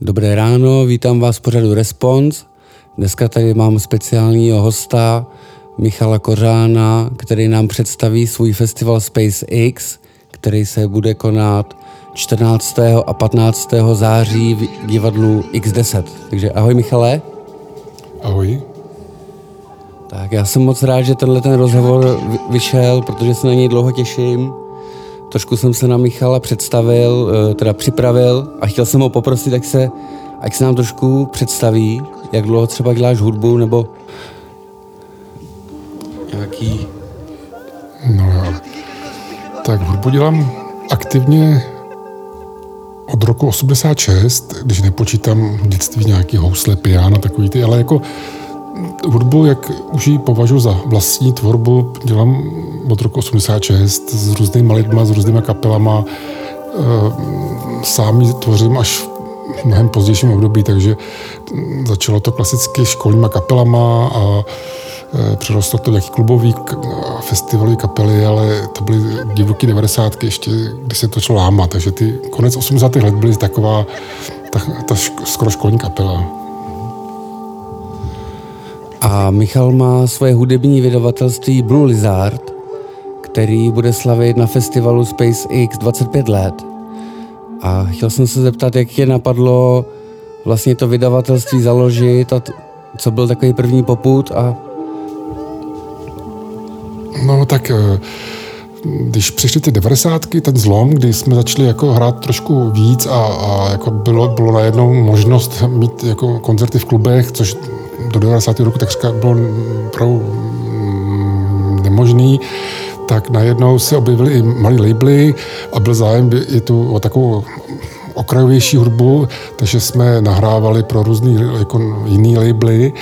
Dobré ráno, vítám vás v pořadu Response. Dneska tady mám speciálního hosta Michala Kořána, který nám představí svůj festival Space X, který se bude konat 14. a 15. září v divadlu X10. Takže ahoj Michale. Ahoj. Tak já jsem moc rád, že tenhle ten rozhovor vyšel, protože se na něj dlouho těším. Trošku jsem se na Michala představil, eh, teda připravil a chtěl jsem ho poprosit, ať se, ať se nám trošku představí, jak dlouho třeba děláš hudbu, nebo nějaký... No tak hudbu dělám aktivně od roku 86, když nepočítám dětství nějaký housle, piano, takový ty, ale jako hudbu, jak už ji považuji za vlastní tvorbu, dělám od roku 86 s různými lidma, s různými kapelama. Eh, sám ji tvořím až v mnohem pozdějším období, takže začalo to klasicky školníma kapelama a přerostlo to nějaký klubový festivalový kapely, ale to byly divoký 90. ještě, kdy se to šlo lámat, takže ty konec 80. let byly taková ta, ta skoro školní kapela. A Michal má svoje hudební vydavatelství Blue Lizard, který bude slavit na festivalu SpaceX 25 let. A chtěl jsem se zeptat, jak je napadlo vlastně to vydavatelství založit a t- co byl takový první poput a... No tak eh, když přišly ty devadesátky, ten zlom, kdy jsme začali jako hrát trošku víc a, a jako bylo, bylo najednou možnost mít jako koncerty v klubech, což do 90. roku takřka bylo opravdu mm, nemožný, tak najednou se objevily i malé labely a byl zájem i tu o takovou okrajovější hudbu, takže jsme nahrávali pro různý jako jiný labely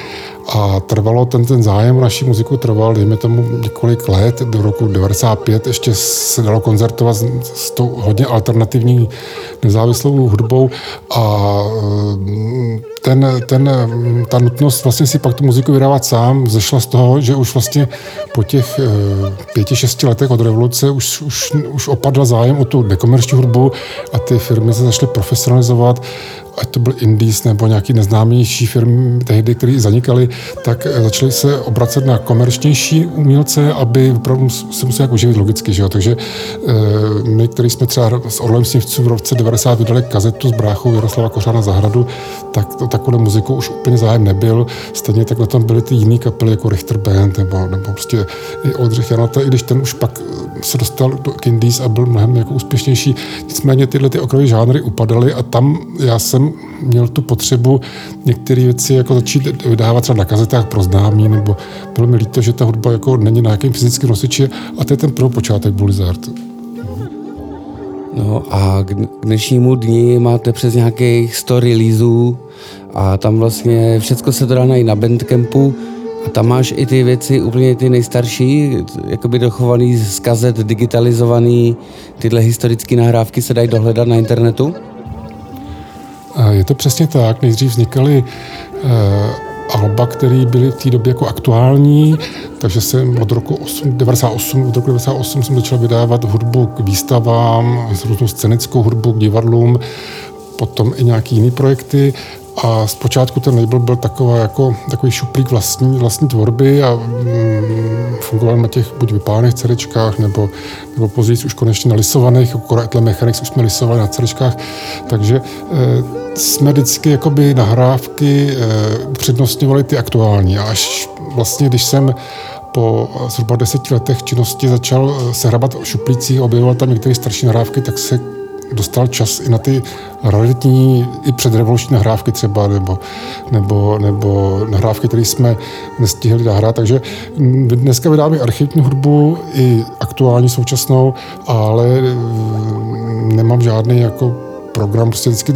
a trvalo ten, ten zájem o naší muziku trval, dejme tomu několik let, do roku 95 ještě se dalo koncertovat s, s tou hodně alternativní nezávislou hudbou a ten, ten, ta nutnost vlastně si pak tu muziku vydávat sám zešla z toho, že už vlastně po těch eh, pěti, šesti letech od revoluce už, už, už opadl zájem o tu nekomerční hudbu a ty firmy se začaly profesionalizovat ať to byl Indies nebo nějaký neznámější firmy tehdy, které zanikaly, tak eh, začaly se obracet na komerčnější umělce, aby opravdu se museli jako živit logicky. Že jo? Takže eh, my, který jsme třeba s Orlem Snivců v roce 90 vydali kazetu s bráchou Jaroslava Kořána Zahradu, tak to takovou muziku už úplně zájem nebyl. Stejně tak na tom byly ty jiné kapely jako Richter Band nebo, nebo prostě i Oldřich Janata, i když ten už pak eh, se dostal do Indies a byl mnohem jako úspěšnější. Nicméně tyhle ty okrajové žánry upadaly a tam já jsem měl tu potřebu některé věci jako začít vydávat třeba na kazetách pro známí, nebo bylo mi líto, že ta hudba jako není na jakém fyzickém nosiči a to je ten první počátek Blizzard. No a k dnešnímu dni máte přes nějakých 100 releaseů a tam vlastně všechno se to dá najít na Bandcampu a tam máš i ty věci úplně ty nejstarší, jakoby dochovaný z kazet, digitalizovaný, tyhle historické nahrávky se dají dohledat na internetu? Je to přesně tak. Nejdřív vznikaly uh, alba, které byly v té době jako aktuální, takže jsem od roku 8, 98, od roku 98 jsem začal vydávat hudbu k výstavám, různou scenickou hudbu k divadlům, potom i nějaké jiné projekty a zpočátku ten label byl taková jako, takový šuplík vlastní, vlastní tvorby a mm, fungoval na těch buď vypálených cerečkách, nebo, nebo později už konečně na lisovaných, jako Etle Mechanics už jsme lisovali na cerečkách, takže e, jsme vždycky jakoby nahrávky e, upřednostňovali ty aktuální. A až vlastně, když jsem po zhruba deseti letech činnosti začal eh, se hrabat o šuplících, objevoval tam některé starší nahrávky, tak se dostal čas i na ty raritní, i předrevoluční nahrávky třeba, nebo, nebo, nebo nahrávky, které jsme nestihli nahrát. Takže dneska vydáme archivní hudbu i aktuální současnou, ale mm, nemám žádný jako program, prostě vždycky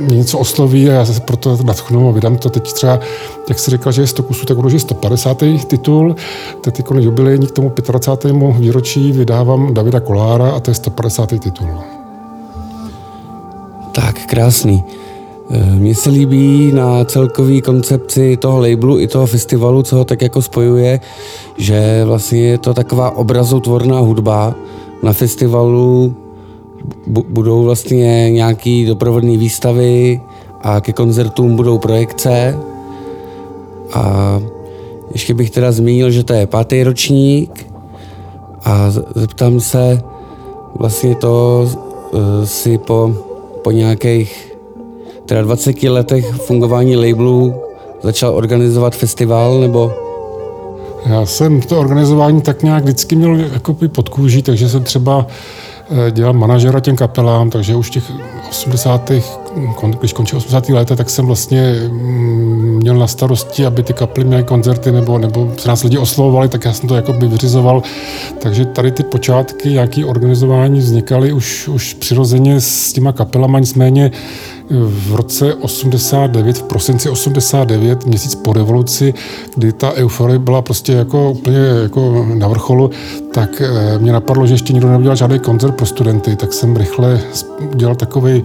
něco osloví a já se proto natchnu a vydám to teď třeba, jak jsi říkal, že je 100 kusů, tak budu, že 150. titul, teď jako jubilejní k tomu 25. výročí vydávám Davida Kolára a to je 150. titul. Tak, krásný. Eh, mně se líbí na celkový koncepci toho labelu i toho festivalu, co ho tak jako spojuje, že vlastně je to taková obrazotvorná hudba. Na festivalu budou vlastně nějaký doprovodné výstavy a ke koncertům budou projekce. A ještě bych teda zmínil, že to je pátý ročník a zeptám se, vlastně to uh, si po, po nějakých teda 20 letech fungování labelu začal organizovat festival, nebo já jsem to organizování tak nějak vždycky měl jako pod kůží, takže jsem třeba Eh, dělal manažera těm kapelám, takže už těch 80. když končil 80. léta, tak jsem vlastně mm, měl na starosti, aby ty kapely měly koncerty nebo, nebo se nás lidi oslovovali, tak já jsem to jako by vyřizoval. Takže tady ty počátky, nějaké organizování vznikaly už, už přirozeně s těma kapelama, nicméně v roce 89, v prosinci 89, měsíc po revoluci, kdy ta euforie byla prostě jako úplně jako na vrcholu, tak eh, mě napadlo, že ještě nikdo neudělal žádný koncert pro studenty, tak jsem rychle dělal takový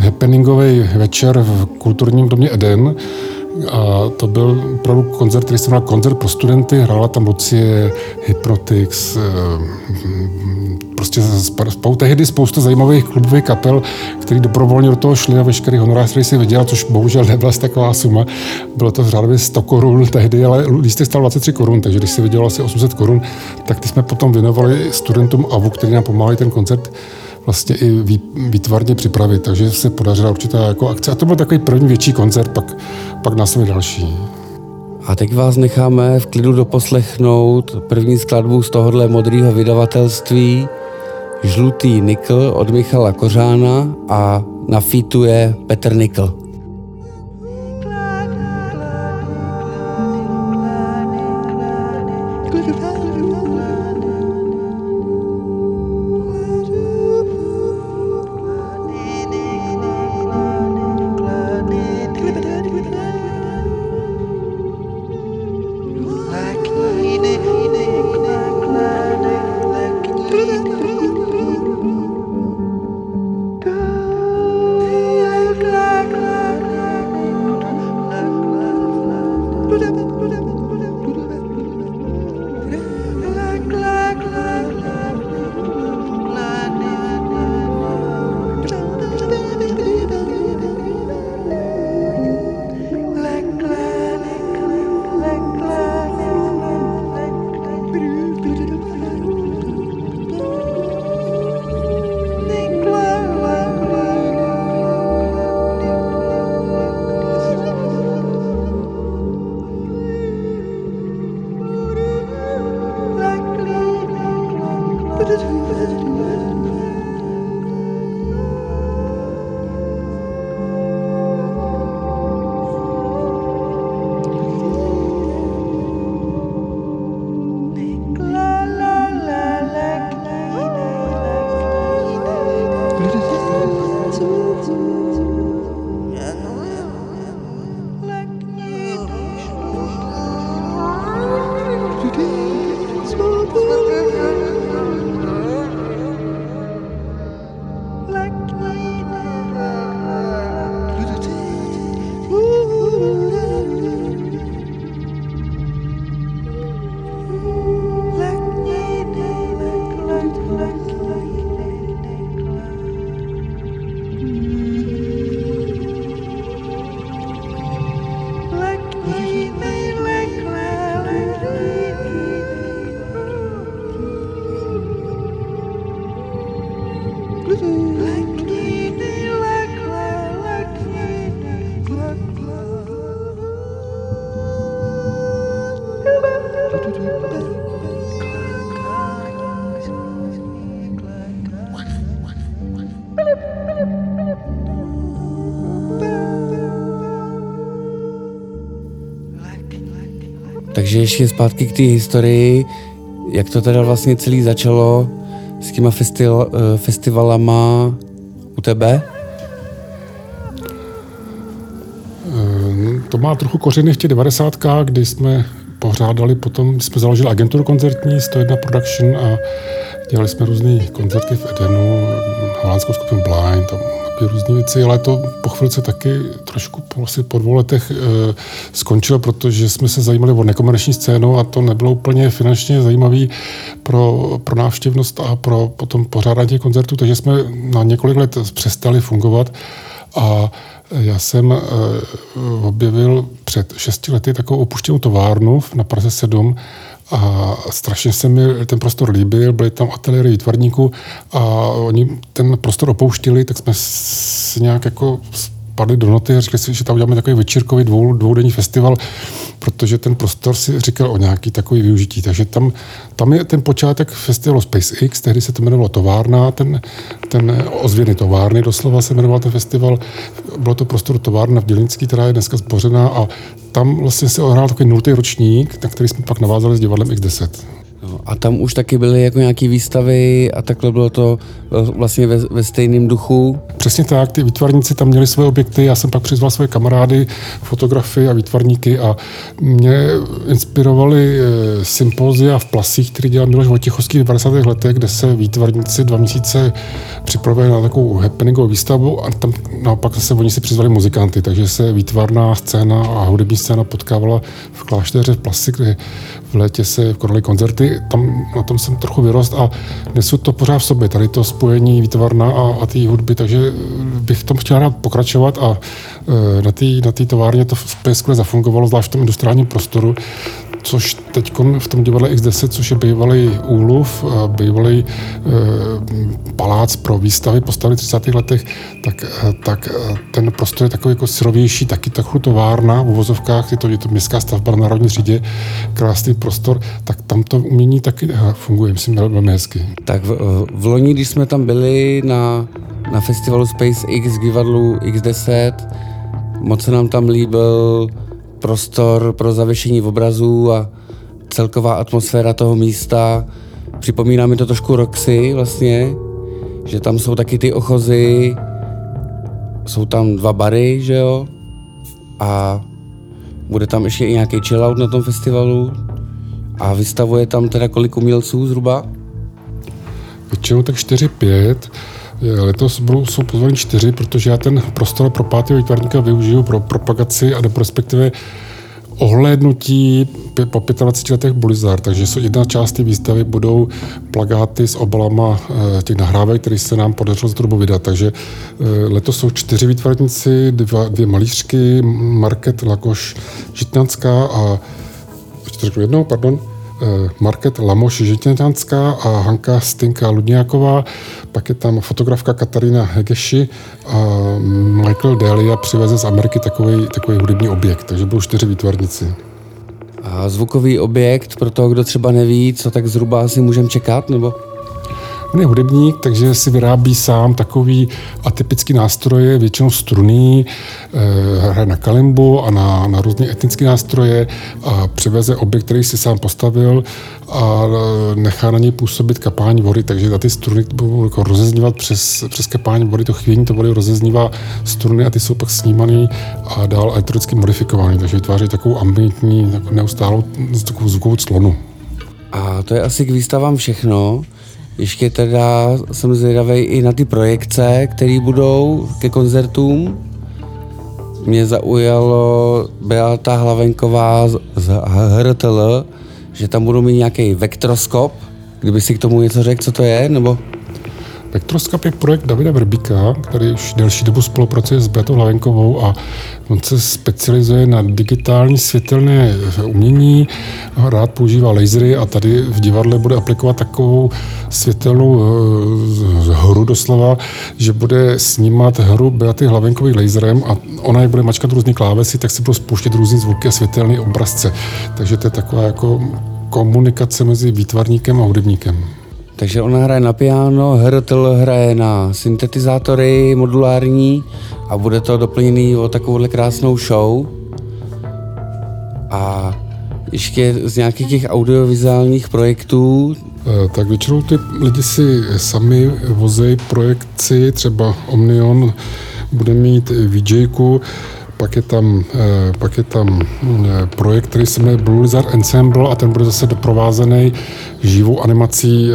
happeningový večer v kulturním domě Eden, a to byl opravdu koncert, který jsem měl koncert pro studenty, hrála tam Lucie, Hypnotix, eh, prostě spou, tehdy spousta zajímavých klubových kapel, který dobrovolně do toho šli a veškerý honorář, který si vydělal, což bohužel nebyla taková suma. Bylo to řádově 100 korun tehdy, ale lístek stal 23 korun, takže když si vydělal asi 800 korun, tak ty jsme potom věnovali studentům AVU, který nám pomáhali ten koncert vlastně i výtvarně připravit, takže se podařila určitá jako akce. A to byl takový první větší koncert, pak, pak následuje další. A teď vás necháme v klidu doposlechnout první skladbu z tohohle modrého vydavatelství Žlutý nikl od Michala Kořána a na fitu je Petr Nikl. Takže ještě zpátky k té historii, jak to teda vlastně celý začalo s těma festival, eh, festivalama u tebe? Eh, to má trochu kořeny v těch 90. kdy jsme pořádali potom, jsme založili agenturu koncertní 101 Production a dělali jsme různé koncerty v Edenu, holandskou skupinu Blind, takové různé věci, ale to po chvilce taky trošku asi po dvou letech e, skončilo, protože jsme se zajímali o nekomerční scénu a to nebylo úplně finančně zajímavý pro, pro návštěvnost a pro potom pořádání těch koncertů, takže jsme na několik let přestali fungovat. A já jsem e, objevil před šesti lety takovou opuštěnou továrnu na Praze 7 a strašně se mi ten prostor líbil, byly tam ateliéry výtvarníků a oni ten prostor opouštili, tak jsme se nějak jako spadli do noty a řekli si, že tam uděláme takový večírkový dvou, dvoudenní festival, protože ten prostor si říkal o nějaký takový využití. Takže tam, tam je ten počátek festivalu SpaceX, tehdy se to jmenovalo Továrna, ten, ten ozvěny továrny doslova se jmenoval ten festival. Bylo to prostor továrna v Dělnický, která je dneska zbořená a tam vlastně se ohrál takový nultý ročník, na který jsme pak navázali s divadlem X10. No, a tam už taky byly jako nějaké výstavy a takhle bylo to vlastně ve, ve stejném duchu. Přesně tak, ty výtvarníci tam měli své objekty, já jsem pak přizval své kamarády, fotografy a výtvarníky a mě inspirovali e, sympózia v Plasích, který dělal Miloš Vojtěchovský v 90. letech, kde se výtvarníci dva měsíce připravili na takovou happeningovou výstavu a tam naopak se oni si přizvali muzikanty, takže se výtvarná scéna a hudební scéna potkávala v klášteře v Plasy, kde v létě se konaly koncerty, tam na tom jsem trochu vyrost a nesu to pořád v sobě, tady to spojení výtvarna a, a té hudby, takže bych tom chtěl rád pokračovat a na té na továrně to skvěle zafungovalo, zvlášť v tom industriálním prostoru, což teď v tom divadle X10, což je bývalý úluv, bývalý e, palác pro výstavy postavy v 30. letech, tak, e, tak ten prostor je takový jako syrovější, taky trochu továrna v uvozovkách, je to, je to městská stavba na Národní třídě, krásný prostor, tak tam to umění taky funguje, myslím, velmi hezky. Tak v, v loni, když jsme tam byli na, na festivalu SpaceX divadlu X10, moc se nám tam líbil prostor pro zavěšení obrazů a celková atmosféra toho místa. Připomíná mi to trošku Roxy vlastně, že tam jsou taky ty ochozy, jsou tam dva bary, že jo, a bude tam ještě i nějaký chillout na tom festivalu a vystavuje tam teda kolik umělců zhruba? Většinou tak 4-5. Letos budou, jsou pozvaní čtyři, protože já ten prostor pro pátého výtvarníka využiju pro propagaci a nebo respektive ohlédnutí po 25 letech Bulizar, takže jsou jedna část té výstavy budou plagáty s obalama eh, těch nahrávek, které se nám podařilo tu dobu vydat. Takže eh, letos jsou čtyři výtvarníci, dva, dvě malířky, Market Lakoš Žitnanská a ještě jednou, pardon, Market Lamoš Žitňanská a Hanka Stinka Ludňáková, pak je tam fotografka Katarína Hegeši a Michael Delia přiveze z Ameriky takový, takový hudební objekt, takže budou čtyři výtvarníci. A zvukový objekt, pro toho, kdo třeba neví, co tak zhruba si můžeme čekat, nebo? On je hudebník, takže si vyrábí sám takový atypický nástroje, většinou struný, e, hraje na kalimbu a na, na různé etnické nástroje a přiveze objekt, který si sám postavil a eh, nechá na něj působit kapání vody, takže ty struny budou jako rozeznívat přes, přes kapání vody, to chvění to vody rozeznívá struny a ty jsou pak snímaný a dál elektronicky modifikovaný, takže vytváří takovou ambientní, neustálou takovou zvukovou clonu. A to je asi k výstavám všechno. Ještě teda jsem zvědavý i na ty projekce, které budou ke koncertům. Mě zaujalo Beata Hlavenková z HRTL, že tam budou mít nějaký vektroskop. Kdyby si k tomu něco řekl, co to je, nebo Vektroskop je projekt Davida Verbíka, který už delší dobu spolupracuje s Beatou Hlavenkovou a on se specializuje na digitální světelné umění, rád používá lasery a tady v divadle bude aplikovat takovou světelnou eh, hru doslova, že bude snímat hru Beaty Hlavenkový laserem a ona jak bude mačkat různé klávesy, tak si budou spouštět různé zvuky a světelné obrazce. Takže to je taková jako komunikace mezi výtvarníkem a hudebníkem. Takže ona hraje na piano, HRTL hraje na syntetizátory modulární a bude to doplněný o takovouhle krásnou show. A ještě z nějakých těch audiovizuálních projektů? Eh, tak většinou ty lidi si sami vozejí projekci, třeba Omnion bude mít VJku, pak je tam, eh, pak je tam eh, projekt, který se jmenuje Blue Lizard Ensemble a ten bude zase doprovázený živou animací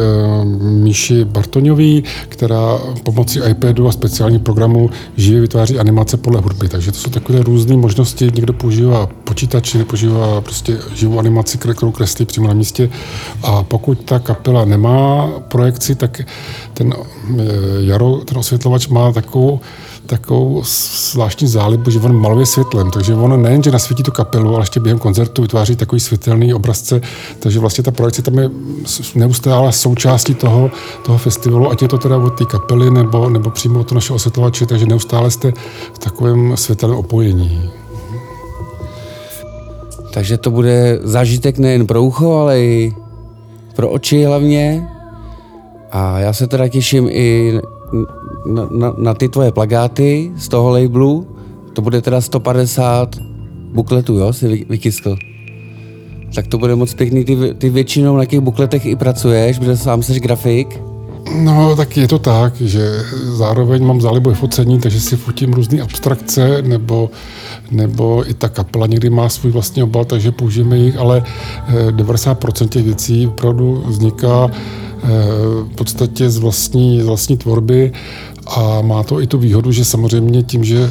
Míši Bartoňový, která pomocí iPadu a speciálních programů živě vytváří animace podle hudby. Takže to jsou takové různé možnosti. Někdo používá počítač, někdo používá prostě živou animaci, kterou kreslí přímo na místě. A pokud ta kapela nemá projekci, tak ten Jaro, ten osvětlovač má takovou takovou zvláštní zálibu, že on maluje světlem, takže on nejen, že nasvítí tu kapelu, ale ještě během koncertu vytváří takový světelný obrazce, takže vlastně ta projekce tam je neustále součástí toho, toho festivalu, ať je to teda od té kapely nebo, nebo přímo od toho našeho osvětlovače, takže neustále jste v takovém světelném opojení. Takže to bude zážitek nejen pro ucho, ale i pro oči hlavně. A já se teda těším i na, na, na ty tvoje plagáty z toho labelu. To bude teda 150 bukletů, jo, si vy, vykiskl. Tak to bude moc pěkný, ty, ty většinou na těch bukletech i pracuješ, protože sám jsi grafik. No, tak je to tak, že zároveň mám zálibu i focení, takže si fotím různé abstrakce, nebo, nebo i ta kapela někdy má svůj vlastní obal, takže použijeme jich, ale 90% eh, těch věcí opravdu vzniká eh, v podstatě z vlastní, z vlastní tvorby a má to i tu výhodu, že samozřejmě tím, že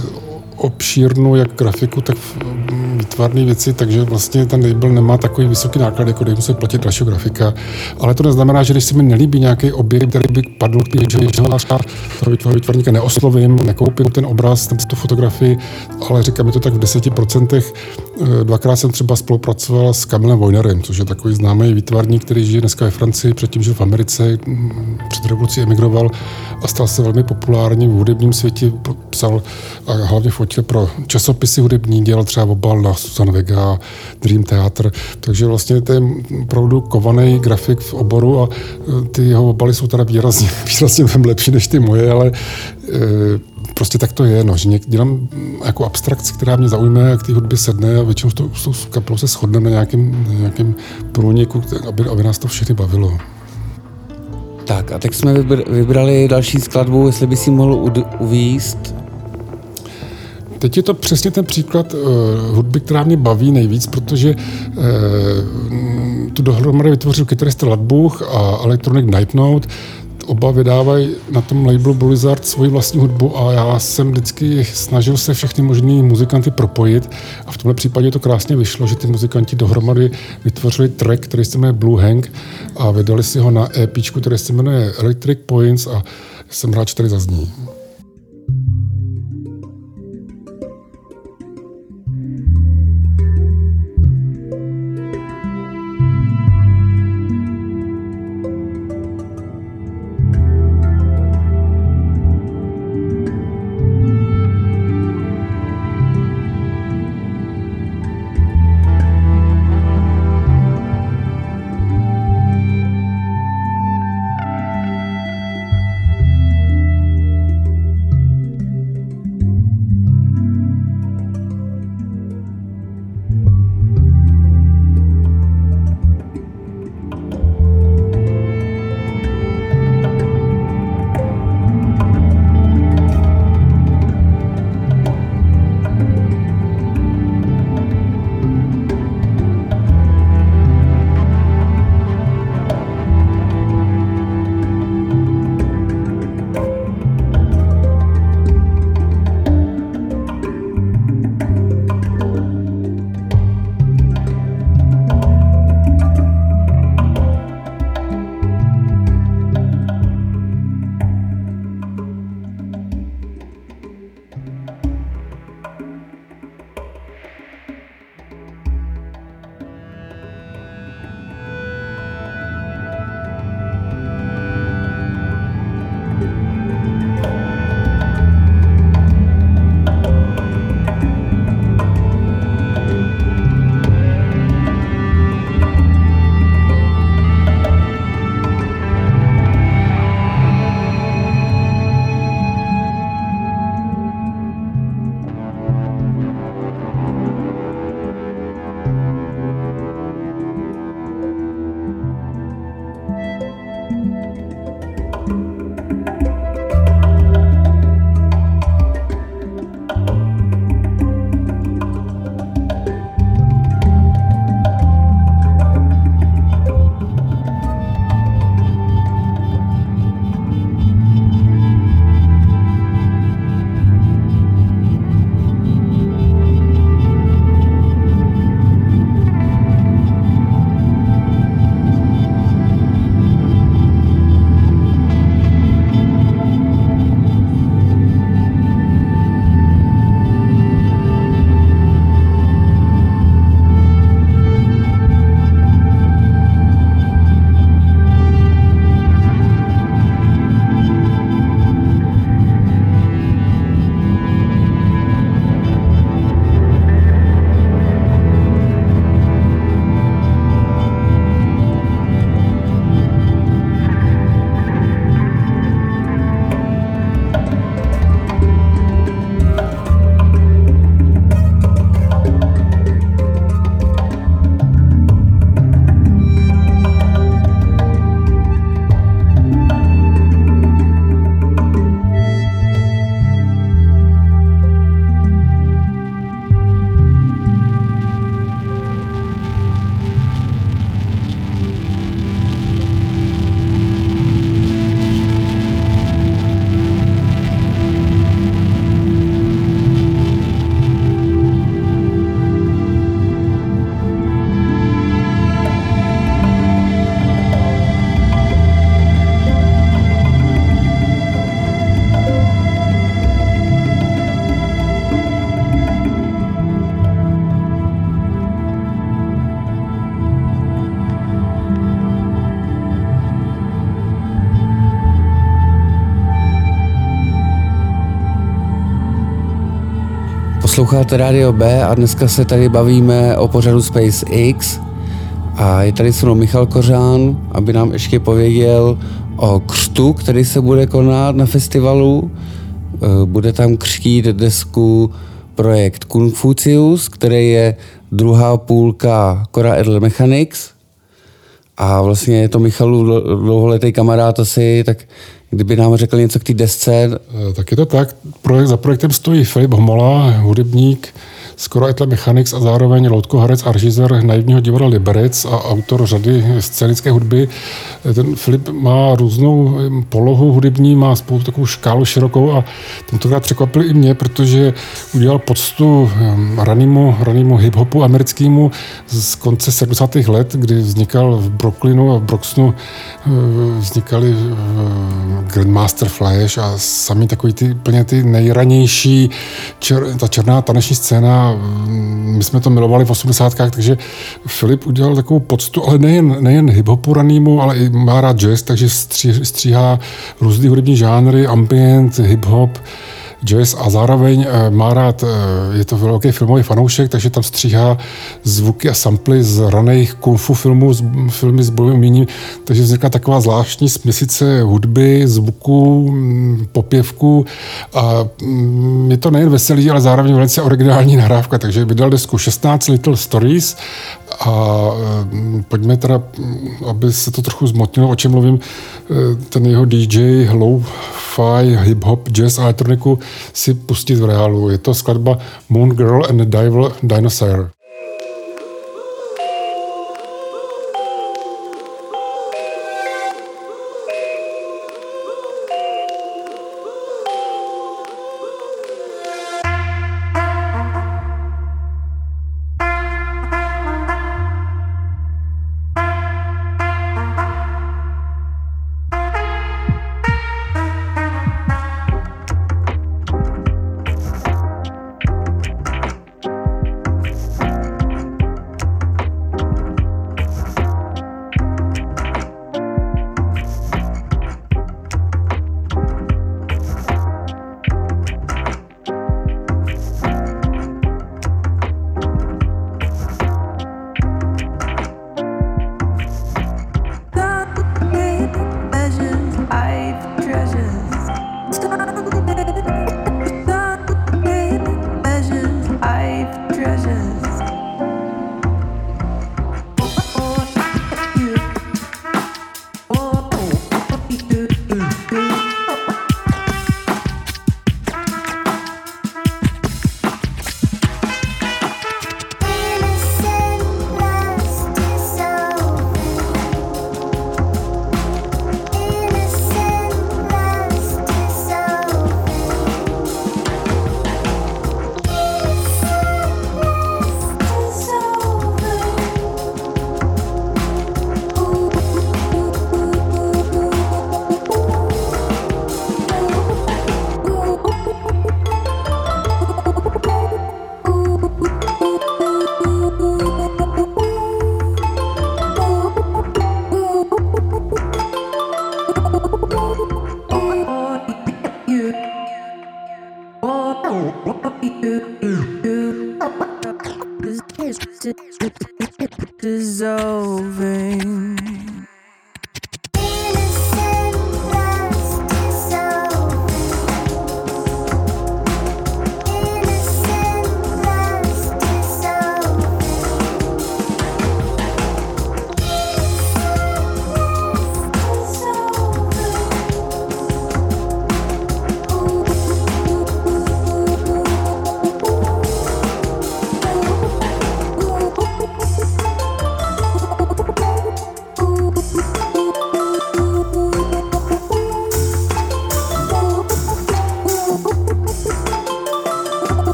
obšírnou jak grafiku, tak výtvarné věci, takže vlastně ten label nemá takový vysoký náklad, jako když musí platit dalšího grafika. Ale to neznamená, že když se mi nelíbí nějaký objekt, který by padl, že toho výtvarníka neoslovím, nekoupím ten obraz, tam tu fotografii, ale říkám to tak v deseti procentech. Eh, dvakrát jsem třeba spolupracoval s Kamilem Vojnerem, což je takový známý výtvarník, který žije dneska ve Francii, předtím žil v Americe, mm, před revolucí emigroval a stal se velmi populární v hudebním světě, psal a hlavně fotil pro časopisy hudební, dělal třeba obal na Susan Vega, Dream Theater, takže vlastně to je opravdu kovaný grafik v oboru a e, ty jeho obaly jsou teda výrazně, výrazně lepší než ty moje, ale e, prostě tak to je, no, že dělám jako abstrakci, která mě zaujme, jak ty hudby sedne a většinou s tou kapelou se shodneme na nějakém, na nějakém průniku, aby, aby nás to všechny bavilo. Tak a teď jsme vybrali další skladbu, jestli by si mohl uvíst Teď je to přesně ten příklad uh, hudby, která mě baví nejvíc, protože uh, tu dohromady vytvořil kytarista Ladbuch a Electronic Night Note. Oba vydávají na tom labelu Blizzard svoji vlastní hudbu a já jsem vždycky snažil se všechny možné muzikanty propojit a v tomhle případě to krásně vyšlo, že ty muzikanti dohromady vytvořili track, který se jmenuje Blue Hang a vydali si ho na EP, který se jmenuje Electric Points a jsem rád, že tady zazní. Posloucháte Radio B a dneska se tady bavíme o pořadu SpaceX a je tady se mnou Michal Kořán, aby nám ještě pověděl o křtu, který se bude konat na festivalu. E, bude tam křtít desku projekt Confucius, který je druhá půlka Cora Edel Mechanics. A vlastně je to Michalu dlouholetý kamarád asi, tak kdyby nám řekl něco k té desce. E, tak je to tak. Projekt, za projektem stojí Filip Homola, hudebník, skoro Etle Mechanics a zároveň Loutko Harec a režisér naivního divadla Liberec a autor řady scénické hudby. Ten Filip má různou polohu hudební, má spoustu takovou škálu širokou a tentokrát překvapil i mě, protože udělal poctu ranému, ranému hip-hopu americkému z konce 70. let, kdy vznikal v Brooklynu a v Broxnu eh, vznikaly eh, Grandmaster Flash a sami takový ty, plně ty nejranější, čer, ta černá taneční scéna My jsme to milovali v 80. takže Filip udělal takovou poctu, ale nejen, nejen hip-hopu ranýmu, ale i má rád jazz, takže stří, stříhá různý hudební žánry, ambient, hip-hop, jazz a zároveň eh, má rád, eh, je to velký filmový fanoušek, takže tam stříhá zvuky a samply z raných kung fu filmů, z, filmy s bojovým uměním, takže vznikla taková zvláštní směsice hudby, zvuku, mm, popěvku a mm, je to nejen veselý, ale zároveň velice originální nahrávka, takže vydal desku 16 Little Stories a mm, pojďme teda, aby se to trochu zmotnilo, o čem mluvím, eh, ten jeho DJ, low-fi, hip-hop, jazz a elektroniku si pustit v reálu. Je to skladba Moon Girl and the Devil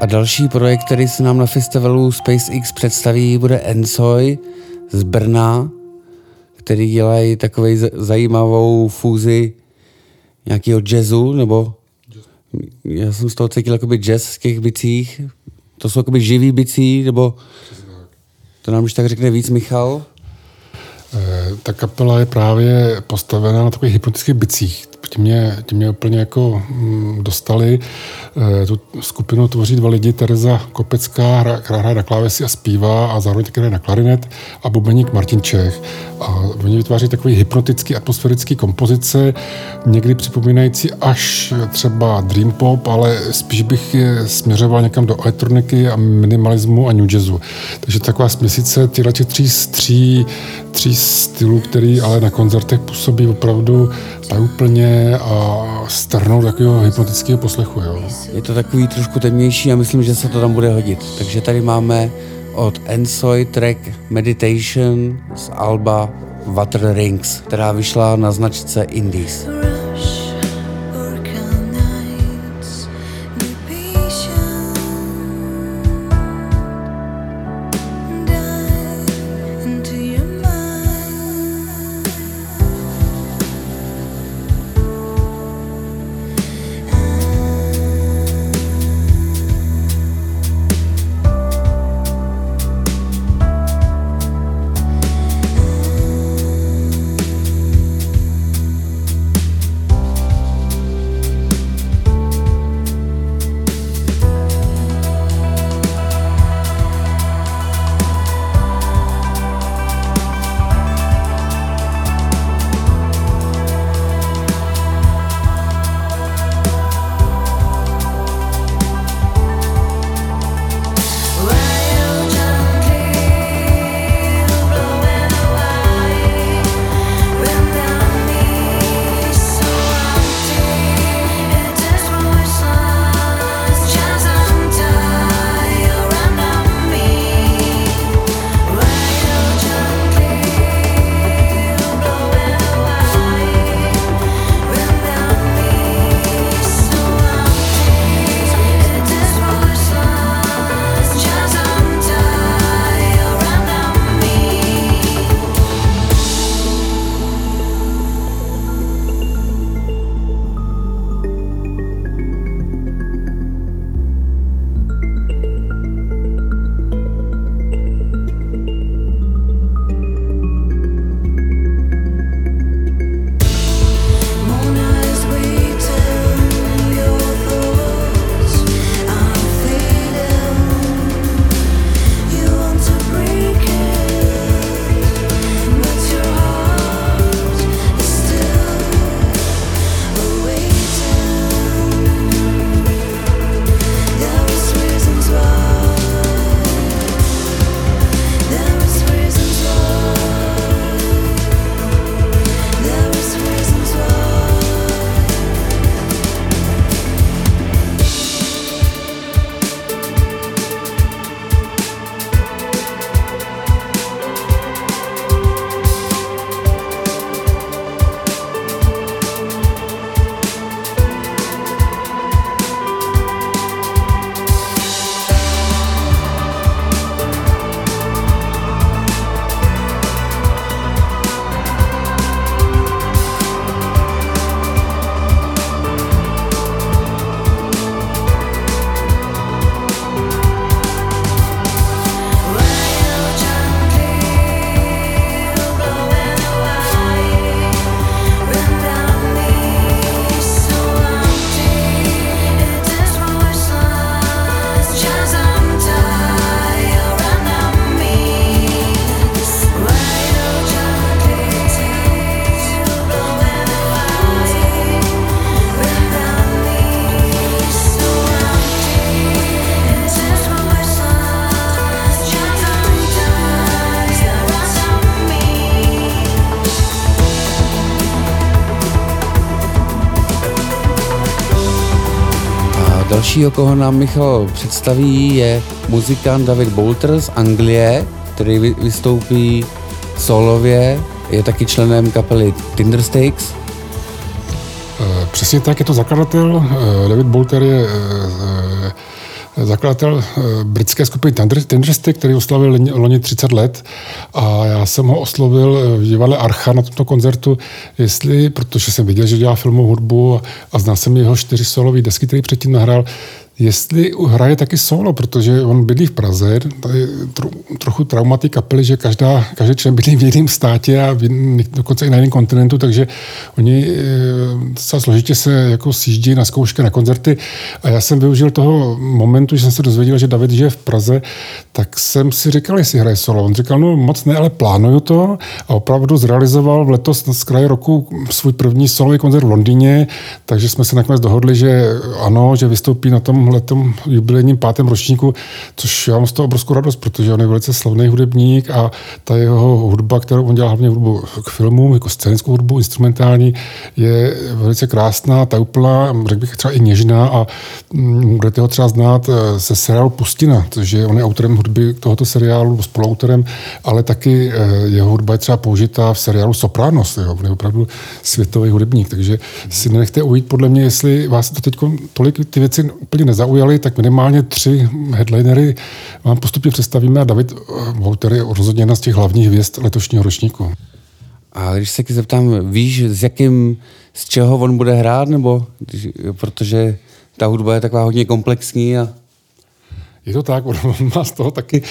Dinosaur. další projekt, který se nám na festivalu SpaceX představí, bude Ensoy z Brna, který dělají takový zajímavou fúzi nějakého jazzu, nebo já jsem z toho cítil jakoby jazz z těch bicích. To jsou jakoby živý bicí, nebo to nám už tak řekne víc Michal. Ta kapela je právě postavená na takových hypnotických bicích. Ti mě, ti mě úplně jako mm, dostali. Eh, tu skupinu tvoří dva lidi, Tereza Kopecká, která hraje na klávesi a zpívá a zároveň také na klarinet a bubeník Martin Čech. A oni vytváří takové hypnotické atmosférické kompozice, někdy připomínající až třeba dream pop, ale spíš bych je směřoval někam do elektroniky a minimalismu a new jazzu. Takže taková směsice těchto tří, tří, tří stylů, který ale na koncertech působí opravdu úplně a strhnou takového hypnotického poslechu. Jo. Je to takový trošku temnější a myslím, že se to tam bude hodit. Takže tady máme od Ensoy track Meditation z Alba Water Rings, která vyšla na značce Indies. Dalšího, koho nám Michal představí, je muzikant David Boulter z Anglie, který vystoupí solově, je taky členem kapely Tinderstakes. Eh, přesně tak, je to zakladatel. Eh, David Boulter je eh, zakladatel britské skupiny Tinderstakes, který oslavil loni 30 let já jsem ho oslovil v divadle Archa na tomto koncertu, jestli, protože jsem viděl, že dělá filmovou hudbu a znal jsem jeho čtyři solové desky, který předtím nahrál, jestli hraje taky solo, protože on bydlí v Praze, tady tro, trochu traumaty kapely, že každá, každý člen bydlí v jiném státě a v, dokonce i na jiném kontinentu, takže oni e, docela složitě se jako sjíždí na zkoušky, na koncerty a já jsem využil toho momentu, že jsem se dozvěděl, že David žije v Praze, tak jsem si říkal, jestli hraje solo. On říkal, no moc ne, ale plánuju to a opravdu zrealizoval v letos z kraje roku svůj první solový koncert v Londýně, takže jsme se nakonec dohodli, že ano, že vystoupí na tom letom jubilejním pátém ročníku, což já mám z toho obrovskou radost, protože on je velice slavný hudebník a ta jeho hudba, kterou on dělá hlavně hudbu k filmům, jako scénickou hudbu, instrumentální, je velice krásná, ta úplná, řekl bych třeba i něžná a mm, budete ho třeba znát eh, ze seriálu Pustina, což je, on je autorem hudby tohoto seriálu, spoluautorem, ale taky eh, jeho hudba je třeba použitá v seriálu Sopranos, jo, on je opravdu světový hudebník, takže si nenechte ujít podle mě, jestli vás to teď tolik ty věci úplně nezaujaly, tak minimálně tři headlinery vám postupně představíme a David Wouter je rozhodně jedna z těch hlavních hvězd letošního ročníku. A když se zeptám, víš, s jakým, z čeho on bude hrát, nebo protože ta hudba je taková hodně komplexní a je to tak, on má z toho taky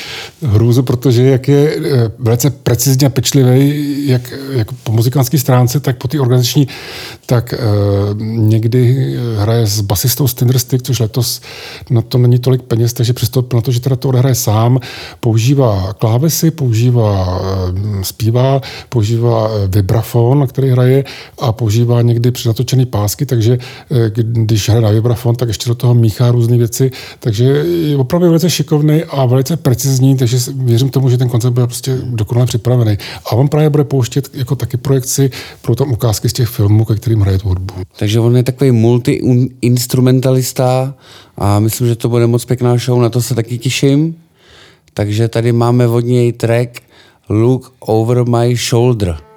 hrůzu, protože jak je eh, velice precizně a pečlivý, jak, jak po muzikantské stránce, tak po té organizační, tak uh, někdy hraje s basistou z Tinderstick, což letos na to není tolik peněz, takže přistoupil na to, že teda to odehraje sám, používá klávesy, používá, uh, zpívá, používá vibrafon, na který hraje a používá někdy přizatočený pásky, takže uh, když hraje na vibrafon, tak ještě do toho míchá různé věci, takže je opravdu velice šikovný a velice precizní, takže věřím tomu, že ten koncept bude prostě dokonale připravený. A on právě bude pouštět jako taky projekci pro tam ukázky z těch filmů, ke kterým hraje tu hudbu. Takže on je takový multi-instrumentalista a myslím, že to bude moc pěkná show, na to se taky těším. Takže tady máme od něj track Look Over My Shoulder.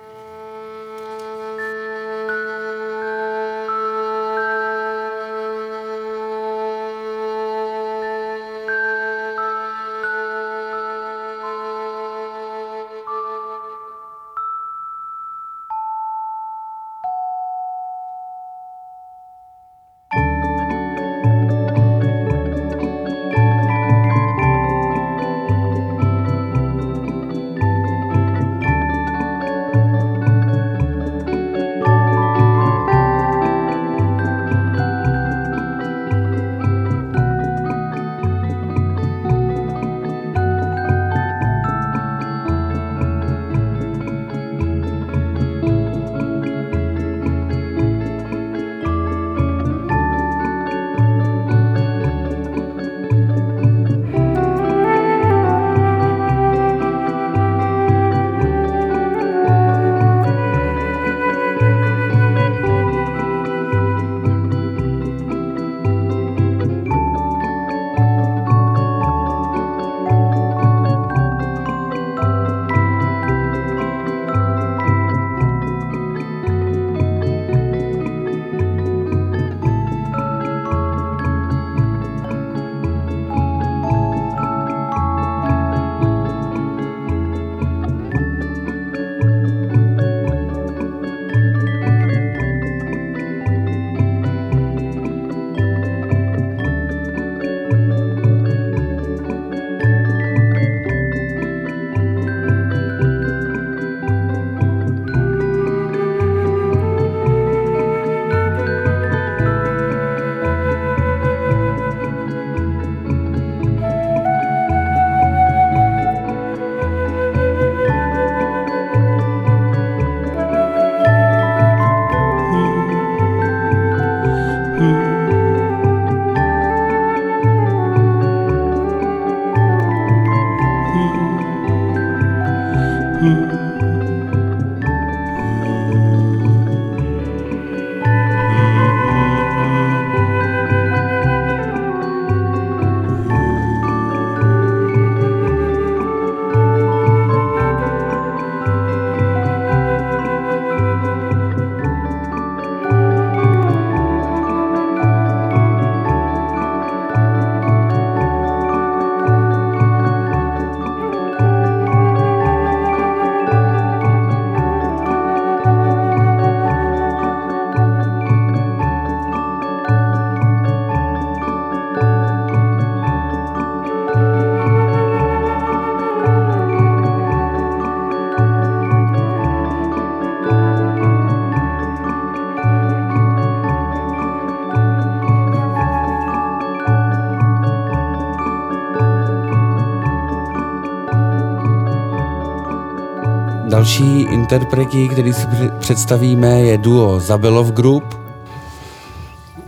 Další interpreti, který si představíme, je duo Zabelov Group.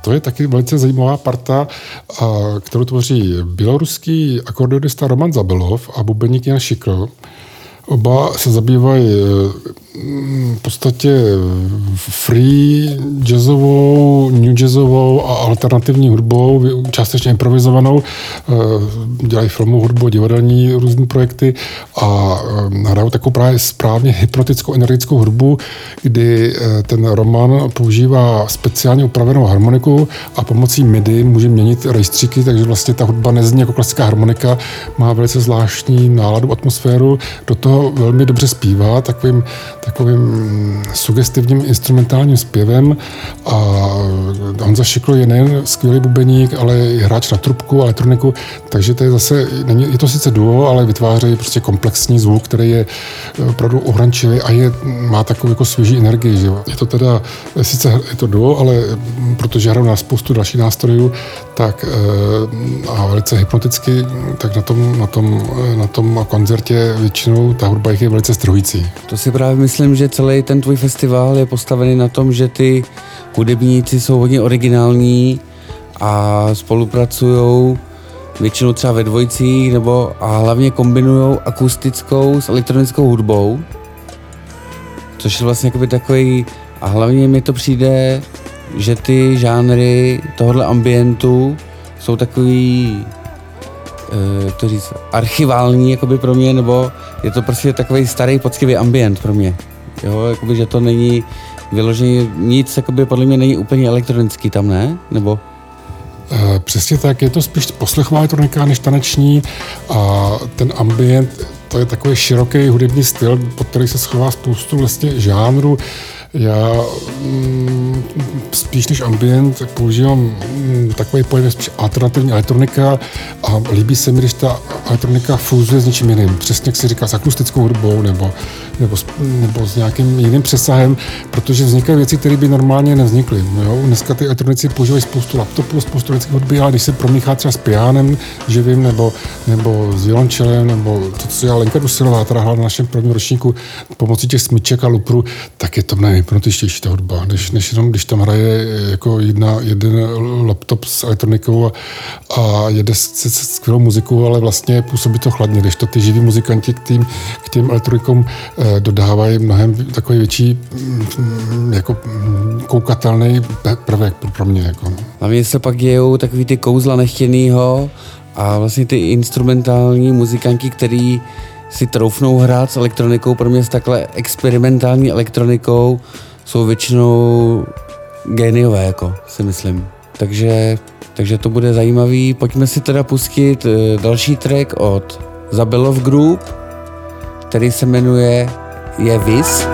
To je taky velice zajímavá parta, kterou tvoří běloruský akordeonista Roman Zabelov a bubeník Jan Šikl. Oba se zabývají v podstatě free jazzovou, new jazzovou a alternativní hudbou, částečně improvizovanou. Eh, dělají filmovou hudbu, divadelní různé projekty a eh, hrajou takovou právě správně hypnotickou energickou hudbu, kdy eh, ten Roman používá speciálně upravenou harmoniku a pomocí MIDI může měnit rejstříky, takže vlastně ta hudba nezní jako klasická harmonika, má velice zvláštní náladu, atmosféru, do toho velmi dobře zpívá takovým takovým sugestivním instrumentálním zpěvem a Honza Šikl je nejen skvělý bubeník, ale i hráč na trubku, elektroniku, takže to je zase, je to sice duo, ale vytvářejí prostě komplexní zvuk, který je opravdu ohrančivý a je, má takovou jako svěží energii. Že? Je to teda, sice je to duo, ale protože hraju na spoustu dalších nástrojů, tak eh, a velice hypnoticky, tak na tom, na tom, na tom koncertě většinou ta hudba je velice strhující. To si právě myslím, že celý ten tvůj festival je postavený na tom, že ty hudebníci jsou hodně originální a spolupracují většinou třeba ve dvojicích, nebo a hlavně kombinují akustickou s elektronickou hudbou, což je vlastně takový, a hlavně mi to přijde, že ty žánry tohohle ambientu jsou takový Eh, to říct, archivální jakoby pro mě, nebo je to prostě takový starý poctivý ambient pro mě. Jo, jakoby, že to není vyloženě nic, jakoby podle mě není úplně elektronický tam, ne? Nebo? E, přesně tak, je to spíš poslechová elektronika než taneční a ten ambient, to je takový široký hudební styl, pod který se schová spoustu vlastně žánrů. Já mm, spíš než ambient používám mm, takový pojem spíš alternativní elektronika a líbí se mi, když ta elektronika fúzuje s něčím jiným. Přesně jak si říká, s akustickou hudbou nebo, nebo, nebo s nějakým jiným přesahem, protože vznikají věci, které by normálně nevznikly. Jo? Dneska ty elektronici používají spoustu laptopů, spoustu elektronické hudby, ale když se promíchá třeba s pianem živým nebo, nebo s violončelem, nebo to, co je Lenka Dusilová, která hrála na našem prvním ročníku pomocí těch smyček a lupru, tak je to mnohem hypnotičtější ta hudba, než, než jenom když tam hraje jako jedna, jeden laptop s elektronikou a, a jede se skvělou muzikou, ale vlastně působí to chladně, když to ty živí muzikanti k, tým, k těm elektronikům eh, dodávají mnohem takový větší mm, jako mm, koukatelný prvek pro mě. Jako, no. Hlavně se pak dějou takový ty kouzla nechtěnýho a vlastně ty instrumentální muzikanti, který si troufnou hrát s elektronikou, pro mě s takhle experimentální elektronikou jsou většinou géniové, jako si myslím. Takže, takže to bude zajímavý. Pojďme si teda pustit eh, další track od Zabelov Group, který se jmenuje Je Vis.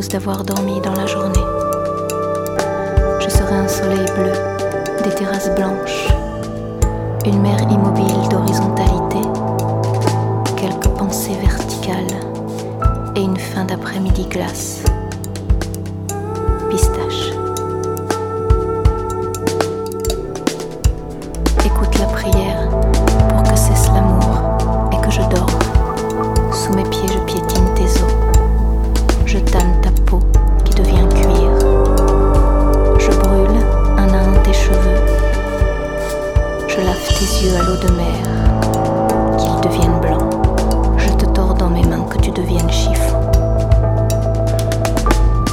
D'avoir dormi dans la journée. Je serai un soleil bleu, des terrasses blanches, une mer immobile d'horizontalité, quelques pensées verticales et une fin d'après-midi glace. Je lave tes yeux à l'eau de mer, qu'ils deviennent blancs. Je te tords dans mes mains que tu deviennes chiffon.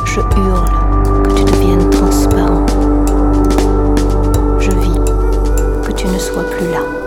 Je hurle que tu deviennes transparent. Je vis que tu ne sois plus là.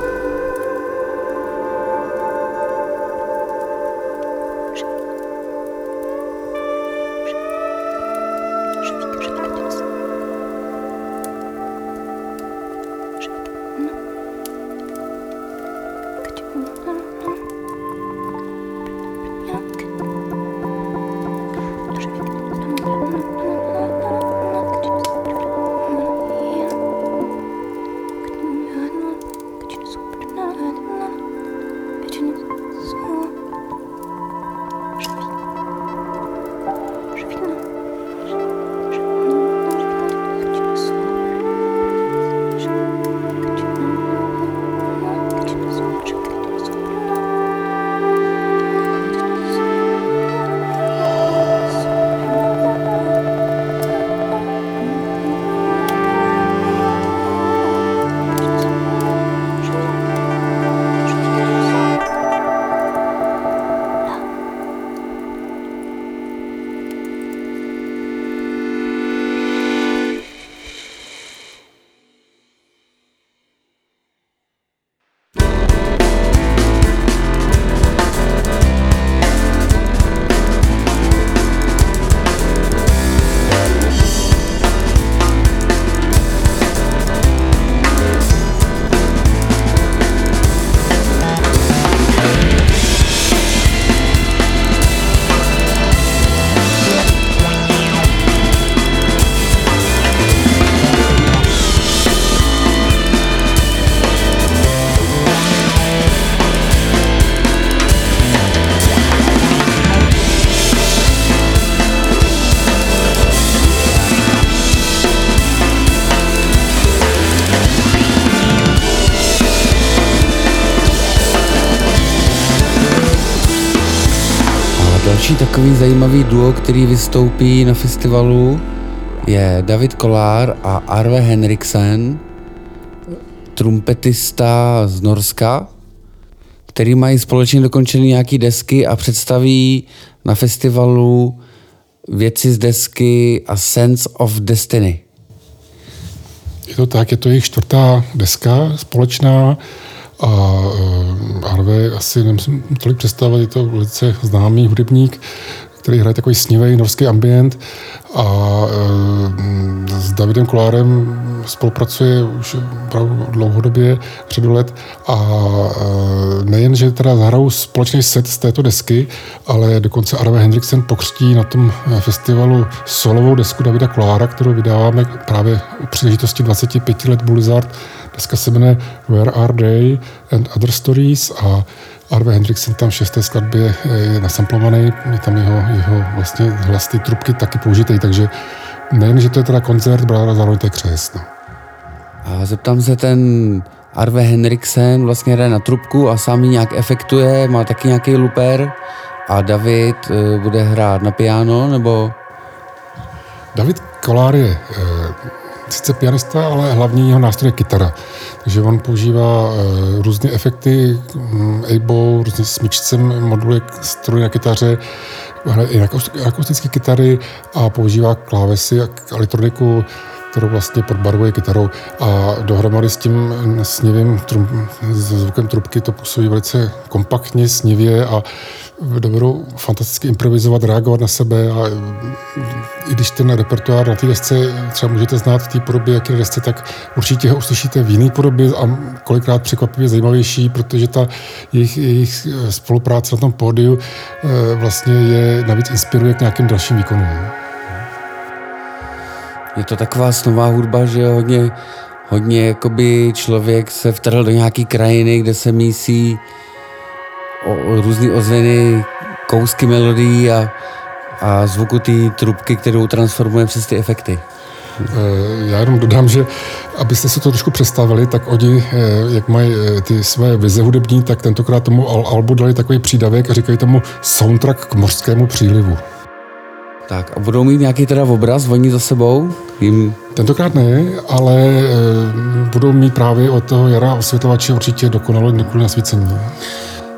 Takový zajímavý duo, který vystoupí na festivalu, je David Kolár a Arve Henriksen, trumpetista z Norska, který mají společně dokončený nějaký desky a představí na festivalu věci z desky A Sense of Destiny. Je to tak, je to jejich čtvrtá deska společná a uh, Harvey asi nemusím tolik představit, je to velice známý hudebník, který hraje takový snivý norský ambient a e, s Davidem Kolárem spolupracuje už dlouhodobě, řadu let a e, nejen, že teda zahrajou společný set z této desky, ale dokonce Arve Hendriksen pokřtí na tom festivalu solovou desku Davida Kolára, kterou vydáváme právě u příležitosti 25 let Blizzard. Deska se jmenuje Where Are They and Other Stories a Arve Hendriksen tam v šesté skladbě je nasamplovaný, je tam jeho, jeho vlastně hlas ty trubky taky použitý, takže nejen, že to je teda koncert, ale zároveň to je křest. No. A zeptám se, ten Arve Henriksen vlastně hraje na trubku a sám ji nějak efektuje, má taky nějaký luper a David uh, bude hrát na piano, nebo... David Kolár je uh, sice pianista, ale hlavní jeho nástroj je kytara. Takže on používá uh, různé efekty, um, abo, různě smyčcem, moduluje stroj na kytaře, hraje i akustické kytary a používá klávesy a elektroniku kterou vlastně podbarvuje kytarou a dohromady s tím snivým trum, zvukem trubky to působí velice kompaktně, snivě a dovedou fantasticky improvizovat, reagovat na sebe a i když ten repertoár na té desce třeba můžete znát v té podobě, jak je desce, tak určitě ho uslyšíte v jiné podobě a kolikrát překvapivě zajímavější, protože ta jejich, jejich spolupráce na tom pódiu eh, vlastně je navíc inspiruje k nějakým dalším výkonům je to taková snová hudba, že hodně, hodně jakoby člověk se vtrhl do nějaký krajiny, kde se mísí o, různý ozvěny, kousky melodií a, a zvuku té trubky, kterou transformuje přes ty efekty. Eh, já jenom dodám, že abyste si to trošku představili, tak oni, eh, jak mají eh, ty své vize hudební, tak tentokrát tomu albu dali takový přídavek a říkají tomu soundtrack k mořskému přílivu. Tak a budou mít nějaký teda obraz oni za sebou? Jim... Tentokrát ne, ale e, budou mít právě od toho Jara osvětlovače určitě dokonalo dokonalé nasvícení.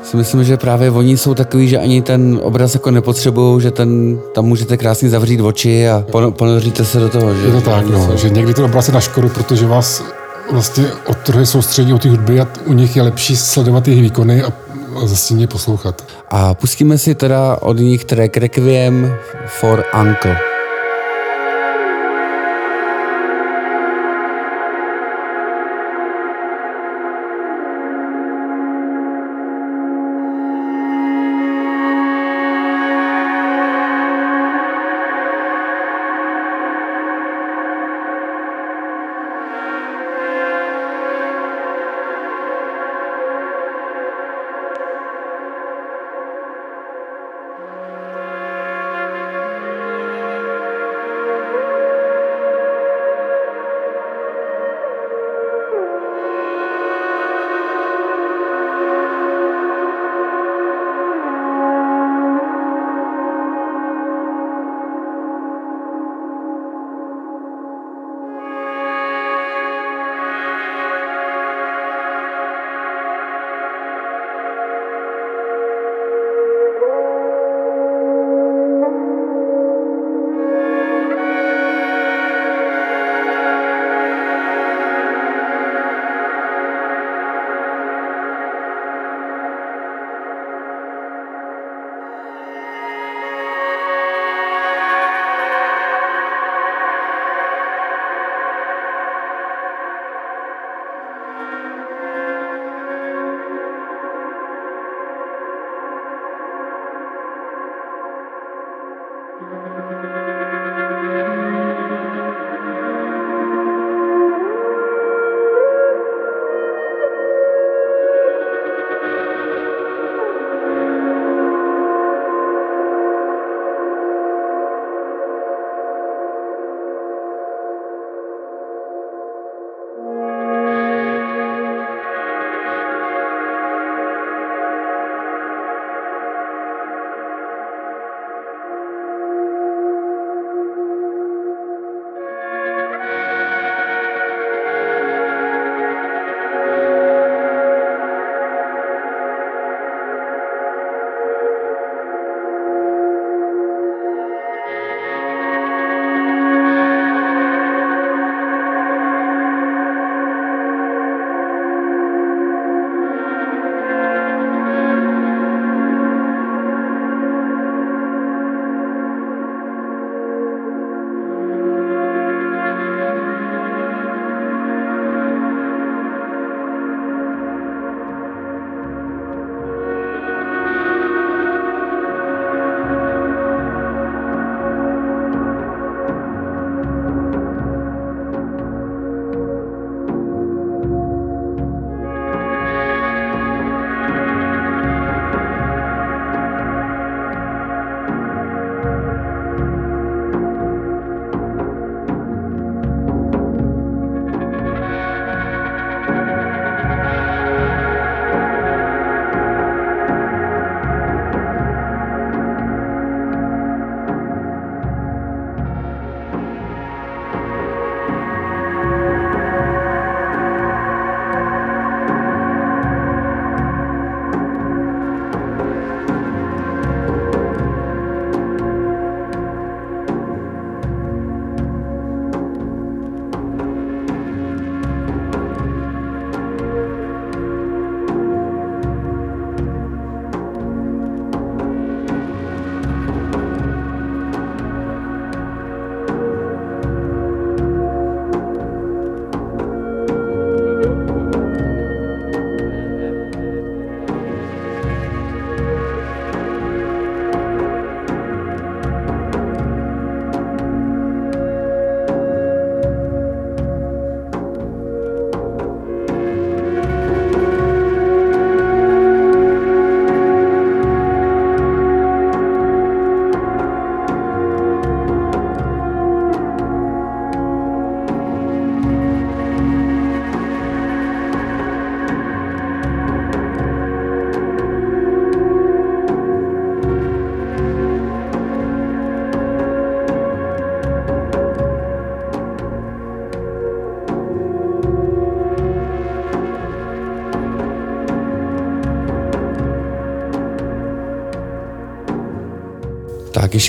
Si myslím, že právě oni jsou takový, že ani ten obraz jako nepotřebují, že ten, tam můžete krásně zavřít oči a ponoříte se do toho. Že? Je to tak, no, že někdy ten obraz je na škodu, protože vás vlastně odtrhuje soustředí od té hudby a u nich je lepší sledovat jejich výkony a zastíně poslouchat. A pustíme si teda od nich track Requiem for Uncle.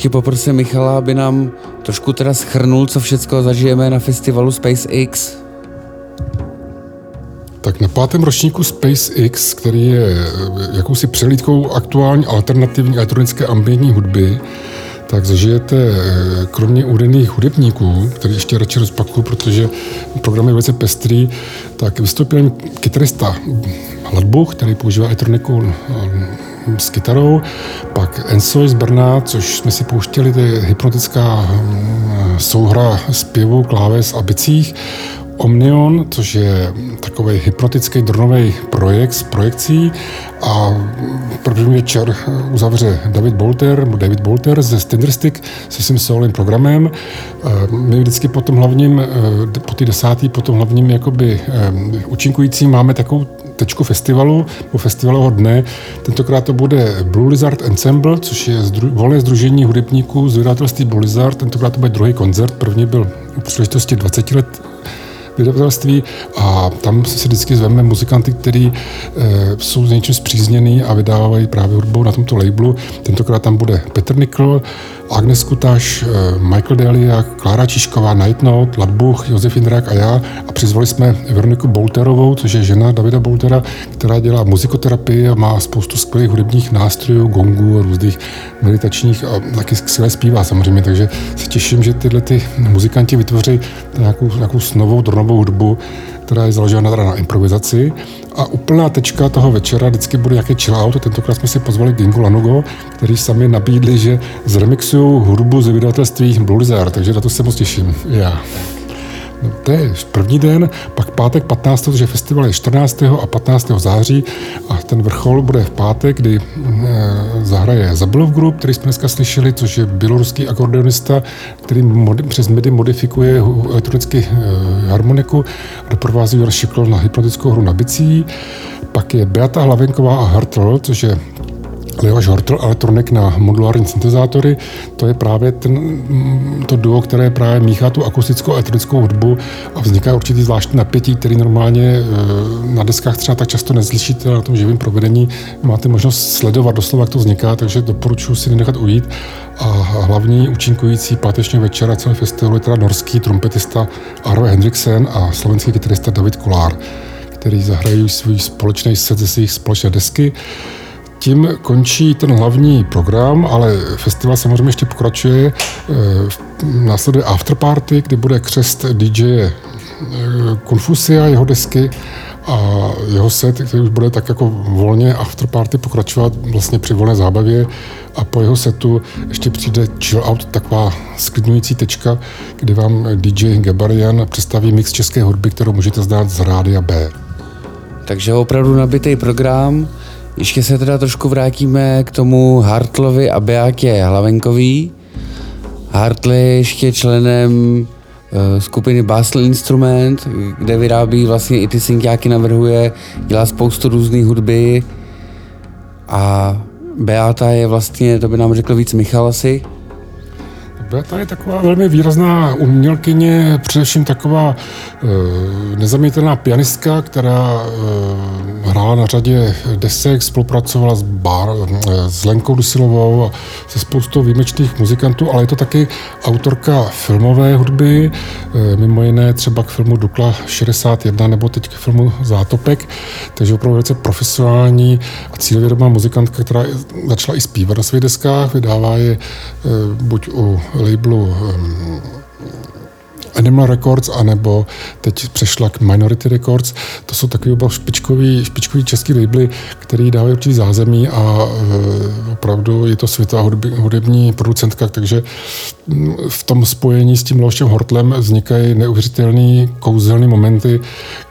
Ještě poprosím Michala, aby nám trošku teda schrnul, co všechno zažijeme na festivalu SpaceX. Tak na pátém ročníku SpaceX, který je eh, jakousi přelídkou aktuální alternativní elektronické ambientní hudby, tak zažijete eh, kromě údajných hudebníků, který ještě radši rozpakuju, protože program je velice pestrý, tak vystoupil kytarista Hladbuch, který používá elektroniku eh, s kytarou, pak Ensoy z Brna, což jsme si pouštěli, to je hypnotická hm, souhra zpěvu, kláves a bicích, Omnion, což je takový hypnotický dronový projekt s projekcí a první večer uzavře David Bolter, David Bolter ze Tinderstick se svým solovým programem. Eh, my vždycky po tom hlavním, eh, po té desátý, po tom hlavním jakoby eh, účinkujícím máme takovou tečku festivalu, po festivalového dne. Tentokrát to bude Blue Lizard Ensemble, což je zdru, volné združení hudebníků z vydavatelství Blue Lizard. Tentokrát to bude druhý koncert, první byl u příležitosti 20 let vydavatelství a tam si vždycky zveme muzikanty, kteří e, jsou s něčím zpřízněný a vydávají právě hudbu na tomto labelu. Tentokrát tam bude Petr Nikl, Agnes Kutaš, eh, Michael Delia, Klára Čišková, Night Note, Ladbuch, Josef Indrák a já a přizvali jsme Veroniku Bolterovou, což je žena Davida Boltera, která dělá muzikoterapii a má spoustu skvělých hudebních nástrojů, gongů, různých meditačních a taky skvěle zpívá samozřejmě, takže se těším, že tyhle ty muzikanti vytvoří nějakou, nějakou novou dronovou hudbu, která je založena na improvizaci. A úplná tečka toho večera vždycky bude nějaký chill out. Tentokrát jsme si pozvali Gingu Lanugo, který sami nabídli, že zremixují hudbu z vydavatelství Blue Lizard, takže na to se moc těším. Já. Yeah. No, to je první den, pak pátek 15. že festival je 14. a 15. září a ten vrchol bude v pátek, kdy e, zahraje Zabylov Group, který jsme dneska slyšeli, což je běloruský akordeonista, který mod, přes MIDI modifikuje elektronicky e, harmoniku a doprovází Jonas Šikl na hypnotickou hru na bicí. Pak je Beata Hlavenková a Hartl, což je Leoš Hortl Electronic na modulární syntezátory, to je právě ten, to duo, které právě míchá tu akustickou a elektronickou hudbu a vzniká určitý zvláštní napětí, který normálně e, na deskách třeba tak často nezlišíte na tom živém provedení. Máte možnost sledovat doslova, jak to vzniká, takže doporučuji si nenechat ujít. A hlavní účinkující pátečního večera celé festivalu je teda norský trumpetista Arve Hendriksen a slovenský kytarista David Kulár, který zahrají svůj společný set ze svých společné desky. Tím končí ten hlavní program, ale festival samozřejmě ještě pokračuje. Eh, následuje afterparty, kdy bude křest DJ eh, Confusia, jeho desky a jeho set, který už bude tak jako volně afterparty pokračovat vlastně při volné zábavě a po jeho setu ještě přijde chill out, taková sklidňující tečka, kdy vám DJ Gabarian představí mix české hudby, kterou můžete znát z Rádia B. Takže opravdu nabitý program. Ještě se teda trošku vrátíme k tomu Hartlovi a Beátě Hlavenkový. Hartl je ještě členem uh, skupiny Basel Instrument, kde vyrábí vlastně i ty synťáky, navrhuje, dělá spoustu různých hudby a Beata je vlastně, to by nám řekl víc Michal asi. Beata je taková velmi výrazná umělkyně, především taková e, nezamětelná pianistka, která e, hrála na řadě desek, spolupracovala s, Bar, e, s Lenkou Dusilovou a se spoustou výjimečných muzikantů, ale je to taky autorka filmové hudby, e, mimo jiné třeba k filmu Dukla 61 nebo teď k filmu Zátopek, takže opravdu velice profesionální a cílevědomá muzikantka, která začala i zpívat na svých deskách, vydává je e, buď u labelu um, Animal Records, anebo teď přešla k Minority Records. To jsou takový oba špičkový, špičkový český labely, který dávají určitý zázemí a e, opravdu je to světová hudební, producentka, takže mm, v tom spojení s tím Leošem Hortlem vznikají neuvěřitelné kouzelné momenty,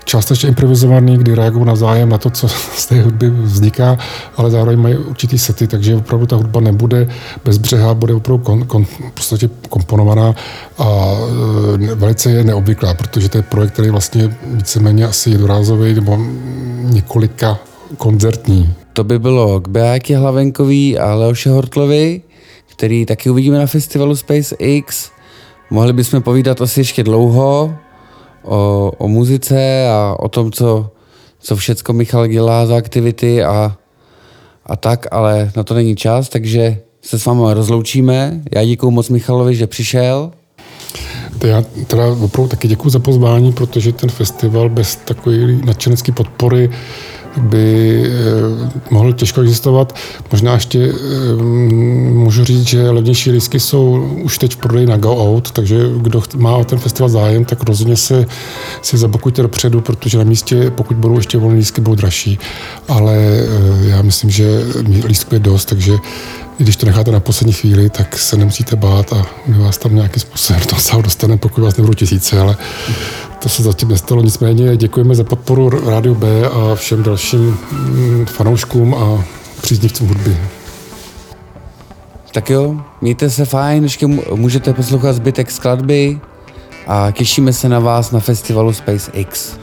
částečně improvizovaný, kdy reagují na zájem na to, co z té hudby vzniká, ale zároveň mají určitý sety, takže opravdu ta hudba nebude bez břeha, bude opravdu kon, kon, v podstatě komponovaná a e, velice je neobvyklá, protože to je projekt, který vlastně víceméně asi jednorázový nebo několika koncertní. To by bylo k Beáky Hlavenkový a Leoše Hortlovi, který taky uvidíme na festivalu SpaceX. Mohli bychom povídat asi ještě dlouho, o, o muzice a o tom, co, co všecko Michal dělá za aktivity a, a tak, ale na to není čas, takže se s vámi rozloučíme. Já děkuji moc Michalovi, že přišel. Já teda opravdu taky děkuji za pozvání, protože ten festival bez takové nadšenecké podpory by eh, mohl těžko existovat. Možná ještě eh, můžu říct, že levnější lístky jsou už teď v prodeji na Go Out, takže kdo má o ten festival zájem, tak rozhodně se si zabokujte dopředu, protože na místě, pokud budou ještě volné lístky, budou dražší. Ale eh, já myslím, že lístků je dost, takže i když to necháte na poslední chvíli, tak se nemusíte bát a my vás tam nějakým způsobem do toho sálu dostaneme, pokud vás nebudou tisíce, ale to se zatím nestalo. Nicméně děkujeme za podporu Rádiu B a všem dalším mm, fanouškům a příznivcům hudby. Tak jo, mějte se fajn, ještě můžete poslouchat zbytek skladby a těšíme se na vás na festivalu SpaceX.